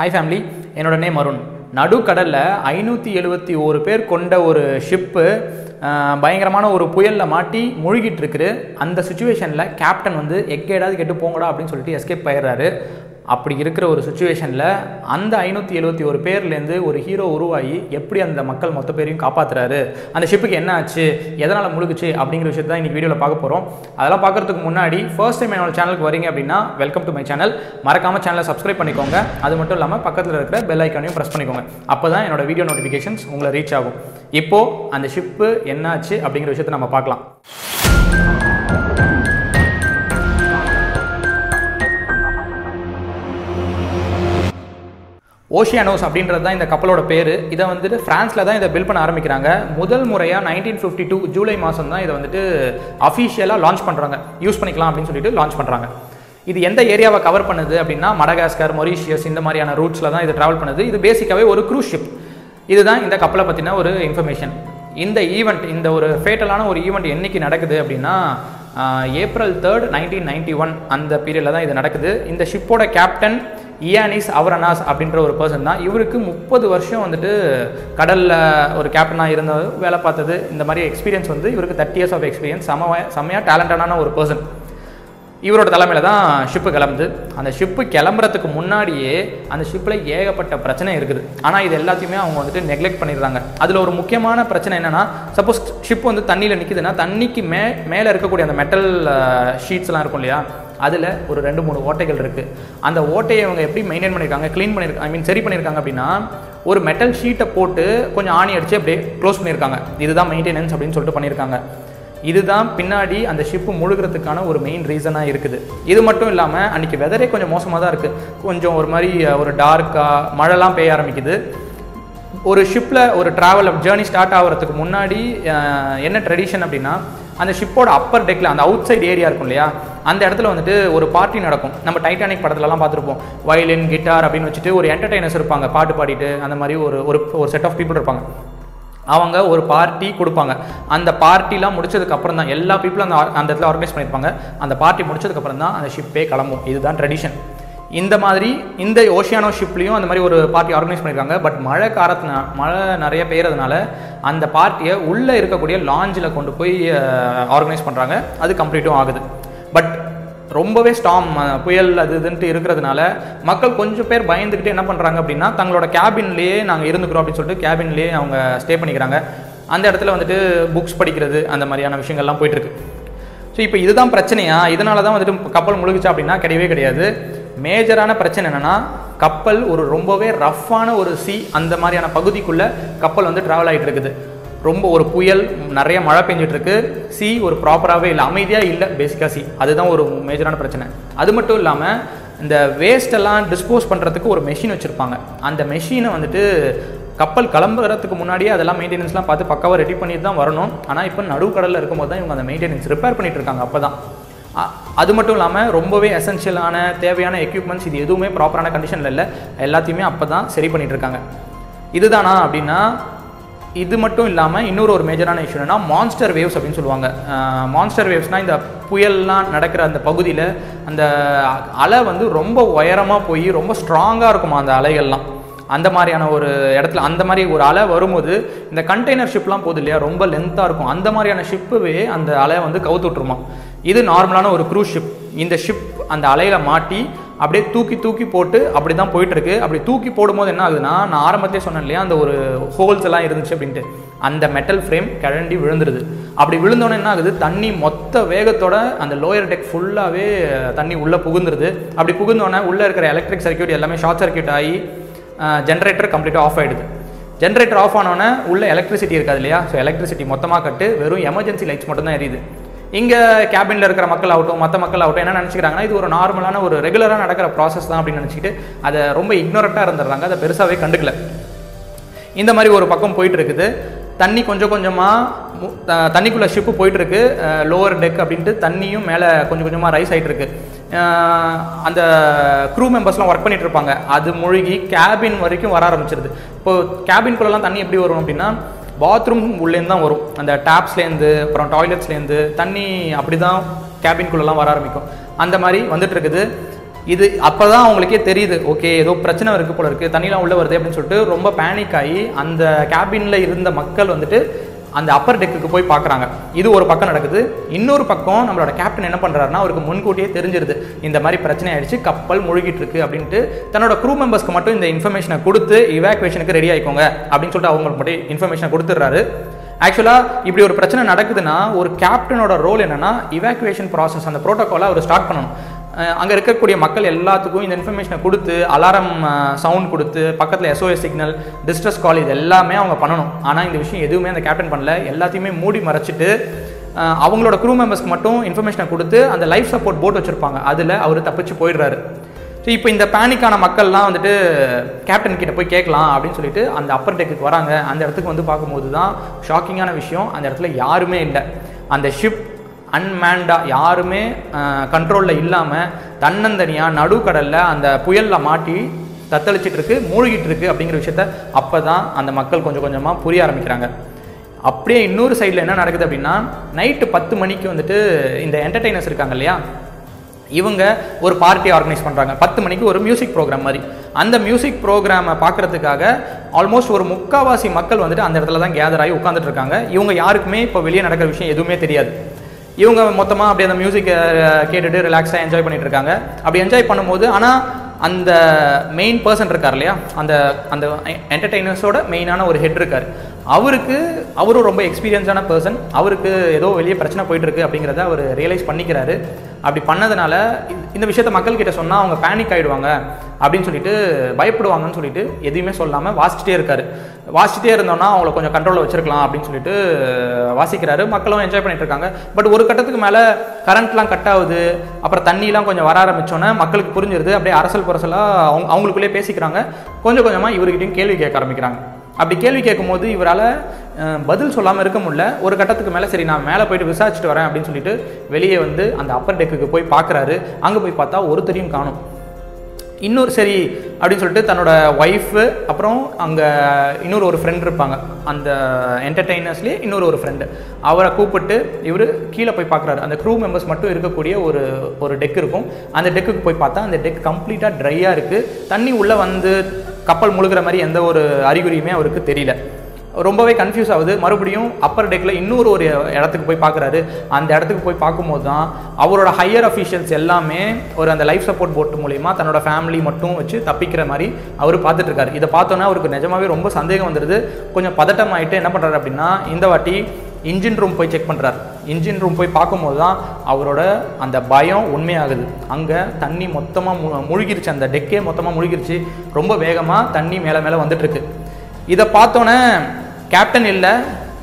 Hi family என்னோட name Arun. நடுக்கடலில் ஐநூற்றி எழுபத்தி ஒரு பேர் கொண்ட ஒரு ஷிப்பு பயங்கரமான ஒரு புயலில் மாட்டி மூழ்கிட்டு இருக்குது. அந்த சுச்சுவேஷனில் கேப்டன் வந்து எக்கேடாவது கெட்டு போங்கடா அப்படின்னு சொல்லிட்டு எஸ்கேப் ஆயிடுறாரு. அப்படி இருக்கிற ஒரு சுச்சுவேஷனில் அந்த ஐநூற்றி எழுபத்தி ஒரு பேர்லேருந்து ஒரு ஹீரோ உருவாகி எப்படி அந்த மக்கள் மொத்த பேரையும் காப்பாற்றுறாரு அந்த ஷிப்புக்கு என்ன ஆச்சு? எதனால் முழுகுச்சு? அப்படிங்கிற விஷயத்தை தான் இன்றைக்கி வீடியோவில் பார்க்க போகிறோம் அதெல்லாம் பார்க்குறதுக்கு முன்னாடி ஃபர்ஸ்ட் டைம் என்னோட சேனலுக்கு வரீங்க அப்படின்னா வெல்கம் டு மை சேனல் மறக்காமல் சேனலை சப்ஸ்கிரைப் பண்ணிக்கோங்க. அது மட்டும் இல்லாமல் பக்கத்தில் இருக்கிற பெல் ஐக்கானையும் ப்ரெஸ் பண்ணிக்கோங்க. அப்போ தான் என்னோட வீடியோ நோட்டிஃபிகேஷன்ஸ் உங்களை ரீச் ஆகும். இப்போது அந்த ஷிப்பு என்னாச்சு அப்படிங்கிற விஷயத்தை நம்ம பார்க்கலாம். ஓஷியானோஸ் அப்படின்றது தான் இந்த கப்பலோட பேர். இதை வந்துட்டு ஃப்ரான்ஸில் தான் இதை பில் பண்ண ஆரம்பிக்கிறாங்க. முதல் முறையாக நைன்டீன் ஃபிஃப்டி டூ ஜூலை மாதம் தான் இதை வந்துட்டு அஃபிஷியலாக லான்ச் பண்ணுறாங்க யூஸ் பண்ணிக்கலாம் அப்படின்னு சொல்லிட்டு லான்ச் பண்ணுறாங்க இது எந்த ஏரியாவை கவர் பண்ணுது அப்படின்னா மடகாஸ்கர் மொரீஷியஸ் இந்த மாதிரியான ரூட்ஸில் தான் இது ட்ராவல் பண்ணுது. இது பேசிக்காகவே ஒரு க்ரூஸ் ஷிப் இதுதான் இந்த கப்பலை பற்றின ஒரு இன்ஃபர்மேஷன் இந்த ஈவெண்ட் இந்த ஒரு ஃபேட்டலான ஒரு ஈவெண்ட் என்னைக்கு நடக்குது அப்படின்னா April third nineteen ninety one அந்த பீரியடில் தான் இது நடக்குது. இந்த ஷிப்போட கேப்டன் இயானிஸ் அவரனாஸ் அப்படின்ற ஒரு பர்சன் தான். இவருக்கு முப்பது வருஷம் வந்துட்டு கடலில் ஒரு கேப்டனாக இருந்தது வேலை பார்த்தது. இந்த மாதிரி எக்ஸ்பீரியன்ஸ் வந்து இவருக்கு தேர்ட்டி இயர்ஸ் ஆஃப் எக்ஸ்பீரியன்ஸ் செம செம்மையாக டேலண்டடான ஒரு பர்சன் இவரோட தலைமையில் தான் ஷிப்பு கிளம்புது. அந்த ஷிப்பு கிளம்புறதுக்கு முன்னாடியே அந்த ஷிப்பில் ஏகப்பட்ட பிரச்சனை இருக்குது. ஆனால் இது எல்லாத்தையுமே அவங்க வந்துட்டு நெக்லெக்ட் பண்ணிடுறாங்க. அதில் ஒரு முக்கியமான பிரச்சனை என்னென்னா சப்போஸ் ஷிப் வந்து தண்ணியில் நிற்குதுன்னா தண்ணிக்கு மே மேலே இருக்கக்கூடிய அந்த மெட்டல் ஷீட்ஸ்லாம் இருக்கும் இல்லையா? அதில் ஒரு ரெண்டு மூணு ஓட்டைகள் இருக்குது அந்த ஓட்டையை அவங்க எப்படி மெயின்டைன் பண்ணியிருக்காங்க க்ளீன் பண்ணியிருக்காங்க ஐ மீன் சரி பண்ணியிருக்காங்க அப்படின்னா ஒரு மெட்டல் ஷீட்டை போட்டு கொஞ்சம் ஆணி அடித்து அப்படியே க்ளோஸ் பண்ணியிருக்காங்க இதுதான் மெயின்டெனன்ஸ் அப்படின்னு சொல்லிட்டு பண்ணியிருக்காங்க இதுதான் பின்னாடி அந்த ஷிப்பு முழுகிறதுக்கான ஒரு மெயின் ரீசனாக இருக்குது. இது மட்டும் இல்லாமல் அன்றைக்கி வெதரே கொஞ்சம் மோசமாக தான் இருக்குது கொஞ்சம் ஒரு மாதிரி ஒரு டார்க்காக மழைலாம் பெய்ய ஆரம்பிக்குது. ஒரு ஷிப்பில் ஒரு ட்ராவல் ஜேர்னி ஸ்டார்ட் ஆகிறதுக்கு முன்னாடி என்ன ட்ரெடிஷன் அப்படின்னா அந்த ஷிப்போட அப்பர் டெக்கில் அந்த அவுட் சைட் ஏரியா இருக்கும் இல்லையா அந்த இடத்துல வந்துட்டு ஒரு பார்ட்டி நடக்கும். நம்ம டைட்டானிக் படத்துலலாம் பார்த்துருப்போம். வயலின் கிட்டார் அப்படின்னு வச்சுட்டு ஒரு என்டர்டைனர்ஸ் இருப்பாங்க. பாட்டு பாடிட்டு அந்த மாதிரி ஒரு ஒரு செட் ஆஃப் பீப்புள் இருப்பாங்க. அவங்க ஒரு பார்ட்டி கொடுப்பாங்க. அந்த பார்ட்டிலாம் முடிச்சதுக்கு அப்புறம் தான் எல்லா பீப்புளும் அந்த அந்த இடத்துல ஆர்கனைஸ் பண்ணியிருப்பாங்க அந்த பார்ட்டி முடிச்சதுக்கு அப்புறம் தான் அந்த ஷிப்பே கிளம்பும். இதுதான் ட்ரெடிஷன் இந்த மாதிரி இந்த ஓஷியானோ ஷிப்லேயும் அந்த மாதிரி ஒரு பார்ட்டி ஆர்கனைஸ் பண்ணியிருக்காங்க பட் மழை காரத்தின மழை நிறைய பெய்யறதுனால அந்த பார்ட்டியை உள்ளே இருக்கக்கூடிய லாஞ்சில் கொண்டு போய் ஆர்கனைஸ் பண்ணுறாங்க அது கம்ப்ளீட்டும் ஆகுது. பட் ரொம்பவே ஸ்டாம் புயல் அது இதுன்ட்டு இருக்கிறதுனால மக்கள் கொஞ்சம் பேர் பயந்துக்கிட்டு என்ன பண்ணுறாங்க அப்படின்னா தங்களோட கேபின்லேயே நாங்கள் இருந்துக்கிறோம் அப்படின்னு சொல்லிட்டு கேபின்லேயே அவங்க ஸ்டே பண்ணிக்கிறாங்க. அந்த இடத்துல வந்துட்டு புக்ஸ் படிக்கிறது அந்த மாதிரியான விஷயங்கள்லாம் போயிட்டுருக்கு. ஸோ இப்போ இதுதான் பிரச்சனையா? இதனால தான் வந்துட்டு கப்பல் முழுகுச்சா அப்படின்னா கிடையவே கிடையாது. மேஜரான பிரச்சனை என்னென்னா கப்பல் ஒரு ரொம்பவே ரஃப்பான ஒரு சி அந்த மாதிரியான பகுதிக்குள்ளே கப்பல் வந்து ட்ராவல் ஆகிட்டு இருக்குது ரொம்ப ஒரு புயல் நிறைய மழை பெஞ்சிட்ருக்கு. சி ஒரு ப்ராப்பராகவே இல்லை அமைதியாக இல்லை பேசிக்காக சி அதுதான் ஒரு மேஜரான பிரச்சனை. அது மட்டும் இல்லாமல் இந்த வேஸ்டெல்லாம் டிஸ்போஸ் பண்ணுறதுக்கு ஒரு மெஷின் வச்சுருப்பாங்க. அந்த மெஷினை வந்துட்டு கப்பல் கிளம்புறதுக்கு முன்னாடியே அதெல்லாம் மெயின்டெனன்ஸ்லாம் பார்த்து பக்காவாக ரெடி பண்ணிட்டு தான் வரணும். ஆனால் இப்போ நடுக்கடலில் இருக்கும்போது தான் இவங்க அந்த மெயின்டெனன்ஸ் ரிப்பேர் பண்ணிட்டுருக்காங்க அப்போ தான் அது மட்டும் இல்லாமல் ரொம்பவே எசென்ஷியலான தேவையான எக்யூப்மெண்ட்ஸ் இது எதுவுமே ப்ராப்பரான கண்டிஷனில் இல்லை. எல்லாத்தையுமே அப்போ தான் சரி பண்ணிகிட்ருக்காங்க இதுதானா அப்படின்னா இது மட்டும் இல்லாமல் இன்னொரு ஒரு மேஜரான இஷ்யூ என்னென்னா மான்ஸ்டர் வேவ்ஸ் அப்படின்னு சொல்லுவாங்க. மான்ஸ்டர் வேவ்ஸ்னால் இந்த புயல்லாம் நடக்கிற அந்த பகுதியில் அந்த அலை வந்து ரொம்ப உயரமாக போய் ரொம்ப ஸ்ட்ராங்காக இருக்குமா அந்த அலைகள்லாம். அந்த மாதிரியான ஒரு இடத்துல அந்த மாதிரி ஒரு அலை வரும்போது இந்த கண்டெய்னர் ஷிப்லாம் போகுது இல்லையா ரொம்ப லென்த்தாக இருக்கும். அந்த மாதிரியான ஷிப்புவே அந்த அலையை வந்து கவுத்து விட்டுருமா. இது நார்மலான ஒரு க்ரூஸ் ஷிப் இந்த ஷிப் அந்த அலையில் மாட்டி அப்படியே தூக்கி தூக்கி போட்டு அப்படி தான் போயிட்டுருக்கு. அப்படி தூக்கி போடும்போது என்ன ஆகுதுன்னா நான் ஆரம்பத்தே சொன்னேன் இல்லையா அந்த ஒரு ஹோல்ஸ் எல்லாம் இருந்துச்சு அப்படின்ட்டு. அந்த மெட்டல் ஃப்ரேம் கிழண்டி விழுந்துருது. அப்படி விழுந்தோன்னே என்ன ஆகுது தண்ணி மொத்த வேகத்தோட அந்த லோயர் டெக் ஃபுல்லாகவே தண்ணி உள்ளே புகுந்துருது. அப்படி புகுந்தோடனே உள்ளே இருக்கிற எலக்ட்ரிக் சர்க்கியூட் எல்லாமே ஷார்ட் சர்க்கியூட் ஆகி ஜென்ரேட்டர் கம்ப்ளீட்டாக ஆஃப் ஆகிடுது ஜென்ரேட்டர் ஆஃப் ஆனோடனே உள்ள எலக்ட்ரிசிட்டி இருக்காது இல்லையா? ஸோ எலக்ட்ரிசிட்டி மொத்தமாக கட்டு வெறும் எமர்ஜென்சி லைட்ஸ் மட்டும் தான் எரியுது. இங்கே கேபினில் இருக்கிற மக்கள் ஆகட்டும் மற்ற மக்கள் ஆகட்டும் என்ன நினச்சிக்கிறாங்கன்னா இது ஒரு நார்மலான ஒரு ரெகுலராக நடக்கிற ப்ராசஸ் தான் அப்படின்னு நினச்சிக்கிட்டு அதை ரொம்ப இக்னோரண்ட்டாக இருந்துடுறாங்க. அதை பெருசாகவே கண்டுக்கல. இந்த மாதிரி ஒரு பக்கம் போயிட்டு இருக்குது தண்ணி கொஞ்சம் கொஞ்சமாக தண்ணிக்குள்ளே ஷிப்பு போயிட்டுருக்கு. லோவர் டெக் அப்படின்ட்டு தண்ணியும் மேலே கொஞ்சம் கொஞ்சமாக ரைஸ் ஆகிட்டு இருக்கு அந்த க்ரூ மெம்பர்ஸ்லாம் ஒர்க் பண்ணிட்டு இருப்பாங்க அது மூழ்கி கேபின் வரைக்கும் வர ஆரம்பிச்சிருது. இப்போ கேபின்குள்ளெல்லாம் தண்ணி எப்படி வரும் அப்படின்னா பாத்ரூம் உள்ளேருந்து தான் வரும். அந்த டேப்ஸ்லேருந்து அப்புறம் டாய்லெட்ஸ்லேருந்து தண்ணி அப்படி தான் கேபின்குள்ளெல்லாம் வர ஆரம்பிக்கும். அந்த மாதிரி வந்துட்டு இருக்குது இது அப்பதான் அவங்களுக்கே தெரியுது ஓகே ஏதோ பிரச்சனை இருக்குது போல இருக்குது தண்ணிலாம் உள்ளே வருது அப்படின்னு சொல்லிட்டு ரொம்ப பேனிக் ஆகி அந்த கேபினில் இருந்த மக்கள் வந்துட்டு அந்த அப்பர் டெக்குக்கு போய் பார்க்குறாங்க. இது ஒரு பக்கம் நடக்குது. இன்னொரு பக்கம் நம்மளோட கேப்டன் என்ன பண்ணுறாருன்னா அவருக்கு முன்கூட்டியே தெரிஞ்சிருது. இந்த மாதிரி பிரச்சனை ஆயிடுச்சு கப்பல் முழுகிட்டு இருக்கு அப்படின்ட்டு தன்னோட க்ரூ மெம்பர்ஸ்க்கு மட்டும் இந்த இன்ஃபர்மேஷனை கொடுத்து இவாக்குவேஷனுக்கு ரெடி ஆயிக்கோங்க அப்படின்னு சொல்லிட்டு அவங்களுக்கு மட்டும் இன்ஃபர்மேஷனை கொடுத்துட்றாரு. ஆக்சுவலாக இப்படி ஒரு பிரச்சனை நடக்குதுன்னா ஒரு கேப்டனோட ரோல் என்னன்னா இவாக்குவேஷன் ப்ராசஸ் அந்த ப்ரோட்டோக்காலை அவர் ஸ்டார்ட் பண்ணணும். அங்கே இருக்கக்கூடிய மக்கள் எல்லாத்துக்கும் இந்த இன்ஃபர்மேஷனை கொடுத்து அலாரம் சவுண்ட் கொடுத்து பக்கத்தில் எஸ்ஓஎஸ் சிக்னல் டிஸ்ட்ரஸ் கால் இது எல்லாமே அவங்க பண்ணணும். ஆனால் இந்த விஷயம் எதுவுமே அந்த கேப்டன் பண்ணல. எல்லாத்தையுமே மூடி மறைச்சிட்டு அவங்களோட க்ரூ மெம்பர்ஸ்க்கு மட்டும் இன்ஃபர்மேஷனை கொடுத்து அந்த லைஃப் சப்போர்ட் போட் வச்சுருப்பாங்க. அதில் அவர் தப்பிச்சு போயிடுறாரு. ஸோ இப்போ இந்த பேனிக்கான மக்கள்லாம் வந்துட்டு கேப்டன் கிட்ட போய் கேட்கலாம் அப்படின்னு சொல்லிட்டு அந்த அப்பர் டெக்குக்கு வராங்க. அந்த இடத்துக்கு வந்து பார்க்கும்போது தான் ஷாக்கிங்கான விஷயம். அந்த இடத்துல யாருமே இல்லை. அந்த ஷிப் அன்மேண்டாக யாருமே கண்ட்ரோலில் இல்லாமல் தன்னந்தனியாக நடுக்கடலில் அந்த புயலில் மாட்டி தத்தளிச்சிட்டு இருக்கு மூழ்கிட்டு இருக்கு அப்படிங்கிற விஷயத்த அப்போ தான் அந்த மக்கள் கொஞ்சம் கொஞ்சமாக புரிய ஆரம்பிக்கிறாங்க. அப்படியே இன்னொரு சைடில் என்ன நடக்குது அப்படின்னா நைட்டு பத்து மணிக்கு வந்துட்டு இந்த என்டர்டெய்னர்ஸ் இருக்காங்க இல்லையா? இவங்க ஒரு பார்ட்டி ஆர்கனைஸ் பண்ணுறாங்க பத்து மணிக்கு ஒரு மியூசிக் ப்ரோக்ராம் மாதிரி. அந்த மியூசிக் ப்ரோக்ராமை பார்க்கறதுக்காக ஆல்மோஸ்ட் ஒரு முக்காவாசி மக்கள் வந்துட்டு அந்த இடத்துல தான் கேதர் ஆகி உட்காந்துட்டு இருக்காங்க. இவங்க யாருக்குமே இப்போ வெளியே நடக்கிற விஷயம் எதுவுமே தெரியாது. இவங்க மொத்தமாக அப்படியே அந்த மியூசிக்கை கேட்டுட்டு ரிலாக்ஸாக என்ஜாய் பண்ணிட்டு இருக்காங்க. அப்படி என்ஜாய் பண்ணும்போது ஆனால் அந்த மெயின் பர்சன் இருக்கார் இல்லையா? அந்த அந்த என்டர்டெய்னர்ஸோட மெயினான ஒரு ஹெட் இருக்கார். அவருக்கு அவரும் ரொம்ப எக்ஸ்பீரியன்ஸான பர்சன் அவருக்கு ஏதோ வெளியே பிரச்சனை போயிட்டு இருக்கு அப்படிங்கிறத அவர் ரியலைஸ் பண்ணிக்கிறாரு. அப்படி பண்ணதுனால இந்த- இந்த விஷயத்த மக்கள் கிட்ட சொன்னால் அவங்க பேனிக் ஆகிடுவாங்க அப்படின்னு சொல்லிட்டு பயப்படுவாங்கன்னு சொல்லிட்டு எதையுமே சொல்லாமல் வாசிச்சுட்டே இருக்காரு. வாசித்தே இருந்தோம்னா அவங்கள கொஞ்சம் கண்ட்ரோலில் வச்சிருக்கலாம் அப்படின்னு சொல்லிட்டு வாசிக்கிறாரு. மக்களும் என்ஜாய் பண்ணிட்டு இருக்காங்க. பட் ஒரு கட்டத்துக்கு மேலே கரண்ட்லாம் கட் ஆகுது. அப்புறம் தண்ணிலாம் கொஞ்சம் வர ஆரம்பிச்சோன்னே மக்களுக்கு புரிஞ்சிருது. அப்படியே அரசல் புரசலாக அவங்க அவங்களுக்குள்ளே பேசிக்கிறாங்க. கொஞ்சம் கொஞ்சமாக இவர்கிட்டையும் கேள்வி கேட்க ஆரம்பிக்கிறாங்க. அப்படி கேள்வி கேட்கும்போது இவரால் பதில் சொல்லாமல் இருக்க முடியல. ஒரு கட்டத்துக்கு மேலே சரி நான் மேலே போயிட்டு விசாரிச்சுட்டு வரேன் அப்படின்னு சொல்லிட்டு வெளியே வந்து அந்த அப்பர் டெக்குக்கு போய் பார்க்குறாரு அங்கே போய் பார்த்தா ஒருத்தரையும் காணும். இன்னொரு சரி அப்படின்னு சொல்லிட்டு தன்னோட ஒய்ஃபு அப்புறம் அங்கே இன்னொரு ஒரு ஃப்ரெண்ட் இருப்பாங்க. அந்த என்டர்டெய்னர்ஸ்லேயே இன்னொரு ஒரு ஃப்ரெண்டு அவரை கூப்பிட்டு இவர் கீழே போய் பார்க்குறாரு. அந்த க்ரூ மெம்பர்ஸ் மட்டும் இருக்கக்கூடிய ஒரு ஒரு டெக் இருக்கும். அந்த டெக்குக்கு போய் பார்த்தா அந்த டெக் கம்ப்ளீட்டாக ட்ரையாக இருக்குது தண்ணி உள்ளே வந்து கப்பல் முழுகிற மாதிரி எந்த ஒரு அறிகுறியுமே அவருக்கு தெரியல. ரொம்பவே கன்ஃபியூஸ் ஆகுது. மறுபடியும் அப்பர் டெக்கில் இன்னொரு ஒரு இடத்துக்கு போய் பார்க்குறாரு அந்த இடத்துக்கு போய் பார்க்கும்போது தான் அவரோட ஹையர் அஃபீஷியல்ஸ் எல்லாமே ஒரு அந்த லைஃப் சப்போர்ட் போட் மூலிமா தன்னோட ஃபேமிலி மட்டும் வச்சு தப்பிக்கிற மாதிரி அவர் பார்த்துட்டு இருக்காரு இதை பார்த்தோன்னா அவருக்கு நிஜமாவே ரொம்ப சந்தேகம் வந்துடுது கொஞ்சம் பதட்டம் ஆகிட்டு என்ன பண்ணுறாரு அப்படின்னா இந்த வாட்டி இன்ஜின் ரூம் போய் செக் பண்ணுறாரு இன்ஜின் ரூம் போய் பார்க்கும்போது தான் அவரோட அந்த பயம் உண்மையாகுது. அங்கே தண்ணி மொத்தமாக மு முழுகிருச்சு. அந்த டெக்கே மொத்தமாக முழுகிருச்சு. ரொம்ப வேகமாக தண்ணி மேலே மேலே வந்துட்டுருக்கு இதை பார்த்தோன்னே கேப்டன் இல்லை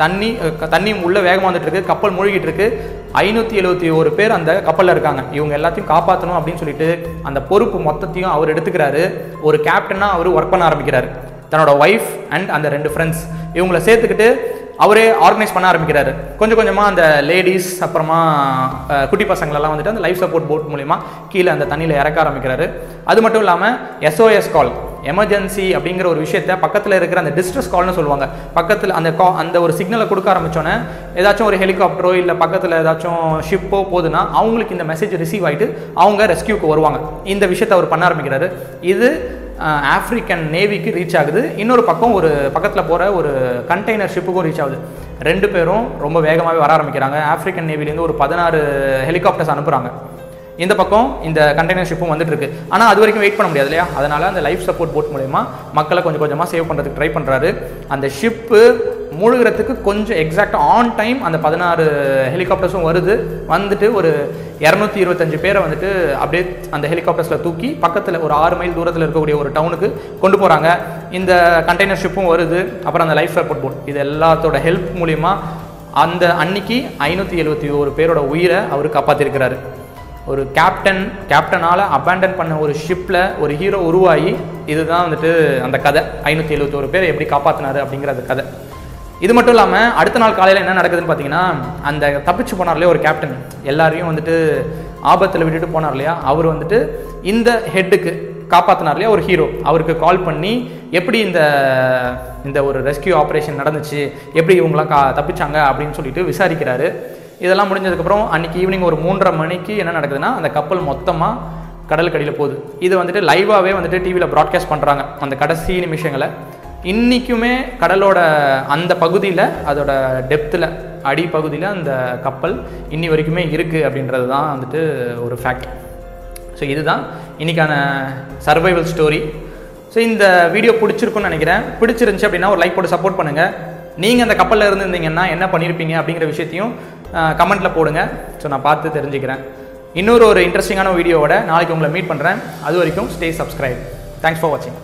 தண்ணி தண்ணி உள்ளே வேகமாக வந்துட்டு இருக்கு கப்பல் மூழ்கிட்டு இருக்கு ஐநூற்றி எழுபத்தி ஒரு பேர் அந்த கப்பலில் இருக்காங்க. இவங்க எல்லாத்தையும் காப்பாற்றணும் அப்படின்னு சொல்லிட்டு அந்த பொறுப்பு மொத்தத்தையும் அவர் எடுத்துக்கிறாரு. ஒரு கேப்டனாக அவர் ஒர்க் பண்ண ஆரம்பிக்கிறார். தன்னோட ஒய்ஃப் அண்ட் அந்த ரெண்டு ஃப்ரெண்ட்ஸ் இவங்கள சேர்த்துக்கிட்டு அவரே ஆர்கனைஸ் பண்ண ஆரம்பிக்கிறாரு. கொஞ்சம் கொஞ்சமாக அந்த லேடிஸ் அப்புறமா குட்டி பசங்களெல்லாம் வந்துட்டு அந்த லைஃப் சப்போர்ட் போட் மூலிமா கீழே அந்த தண்ணியில் இறக்க ஆரம்பிக்கிறாரு. அது மட்டும் இல்லாமல் எஸ்ஓஎஸ் கால் எமர்ஜென்சி அப்படிங்கிற ஒரு விஷயத்த பக்கத்தில் இருக்கிற அந்த டிஸ்ட்ரஸ் கால்னு சொல்லுவாங்க. பக்கத்தில் அந்த கா அந்த ஒரு சிக்னலை கொடுக்க ஆரம்பிச்சோன்னே ஏதாச்சும் ஒரு ஹெலிகாப்டரோ இல்லை பக்கத்தில் ஏதாச்சும் ஷிப்போ போகுதுன்னா அவங்களுக்கு இந்த மெசேஜ் ரிசீவ் ஆகிட்டு அவங்க ரெஸ்கியூக்கு வருவாங்க. இந்த விஷயத்தை அவர் பண்ண ஆரம்பிக்கிறாரு. இது ஆஃப்ரிக்கன் நேவிக்கு ரீச் ஆகுது. இன்னொரு பக்கம் ஒரு பக்கத்தில் போகிற ஒரு கண்டெய்னர் ஷிப்புக்கும் ரீச் ஆகுது. ரெண்டு பேரும் ரொம்ப வேகமாகவே வர ஆரம்பிக்கிறாங்க. ஆஃப்ரிக்கன் நேவிலேருந்து ஒரு பதினாறு ஹெலிகாப்டர்ஸ் அனுப்புகிறாங்க இந்த பக்கம் இந்த கண்டெய்னர் ஷிப்பும் வந்துட்டு இருக்கு ஆனால் அது வரைக்கும் வெயிட் பண்ண முடியாது இல்லையா? அதனால அந்த லைஃப் சப்போர்ட் போட் மூலயமா மக்களை கொஞ்சம் கொஞ்சமாக சேவ் பண்ணுறதுக்கு ட்ரை பண்ணுறாரு அந்த ஷிப்பு மூழ்கிறதுக்கு கொஞ்சம் எக்ஸாக்ட் ஆன் டைம் அந்த பதினாறு ஹெலிகாப்டர்ஸும் வருது. வந்துட்டு ஒரு இரநூத்தி இருபத்தஞ்சு பேரை வந்துட்டு அப்படியே அந்த ஹெலிகாப்டர்ஸில் தூக்கி பக்கத்தில் ஒரு ஆறு மைல் தூரத்தில் இருக்கக்கூடிய ஒரு டவுனுக்கு கொண்டு போகிறாங்க இந்த கண்டெய்னர் ஷிப்பும் வருது. அப்புறம் அந்த லைஃப் சப்போர்ட் போட் இது எல்லாத்தோட ஹெல்ப் மூலிமா அந்த அன்னைக்கு ஐநூற்றி எழுபத்தி ஒரு பேரோட உயிரை அவர் காப்பாற்றிருக்கிறாரு ஒரு கேப்டன் கேப்டனால் அபேண்டன் பண்ண ஒரு ஷிப்பில் ஒரு ஹீரோ உருவாகி இதுதான் வந்துட்டு அந்த கதை. ஐநூற்றி எழுபத்தோரு பேர் எப்படி காப்பாற்றினாரு அப்படிங்கிற அந்த கதை. இது மட்டும் இல்லாமல் அடுத்த நாள் காலையில் என்ன நடக்குதுன்னு பார்த்தீங்கன்னா அந்த தப்பிச்சு போனார் இல்லையா ஒரு கேப்டன் எல்லாரையும் வந்துட்டு ஆபத்தில் விட்டுட்டு போனார் இல்லையா அவர் வந்துட்டு இந்த ஹெட்டுக்கு காப்பாற்றினார் இல்லையா ஒரு ஹீரோ அவருக்கு கால் பண்ணி எப்படி இந்த இந்த ஒரு ரெஸ்கியூ ஆப்ரேஷன் நடந்துச்சு எப்படி இவங்களாம் கா தப்பிச்சாங்க அப்படின்னு சொல்லிட்டு விசாரிக்கிறாரு. இதெல்லாம் முடிஞ்சதுக்கப்புறம் அன்னைக்கு ஈவினிங் ஒரு மூன்றரை மணிக்கு என்ன நடக்குதுன்னா அந்த கப்பல் மொத்தமாக கடலுக்கடியில் போகுது. இது வந்துட்டு லைவாகவே வந்துட்டு டிவியில் ப்ராட்காஸ்ட் பண்ணுறாங்க அந்த கடைசி நிமிஷங்களை. இன்றைக்குமே கடலோட அந்த பகுதியில் அதோட டெப்த்தில் அடி பகுதியில் அந்த கப்பல் இன்னி வரைக்குமே இருக்குது அப்படின்றது தான் வந்துட்டு ஒரு ஃபேக்ட் ஸோ இதுதான் இன்னைக்கான சர்வைவல் ஸ்டோரி ஸோ இந்த வீடியோ பிடிச்சிருக்குன்னு நினைக்கிறேன். பிடிச்சிருந்துச்சி அப்படின்னா ஒரு லைக் போட்டு சப்போர்ட் பண்ணுங்கள் நீங்கள் அந்த கப்பலில் இருந்திருந்தீங்கன்னா என்ன பண்ணியிருப்பீங்க அப்படிங்கிற விஷயத்தையும் கமெண்ட்டில் போடுங்க. ஸோ நான் பார்த்து தெரிஞ்சுக்கிறேன். இன்னொரு ஒரு இன்ட்ரெஸ்டிங்கான வீடியோவோட நாளைக்கு உங்களை மீட் பண்ணுறேன் அது வரைக்கும் ஸ்டே சப்ஸ்கிரைப் தேங்க்ஸ் ஃபார் வாட்சிங்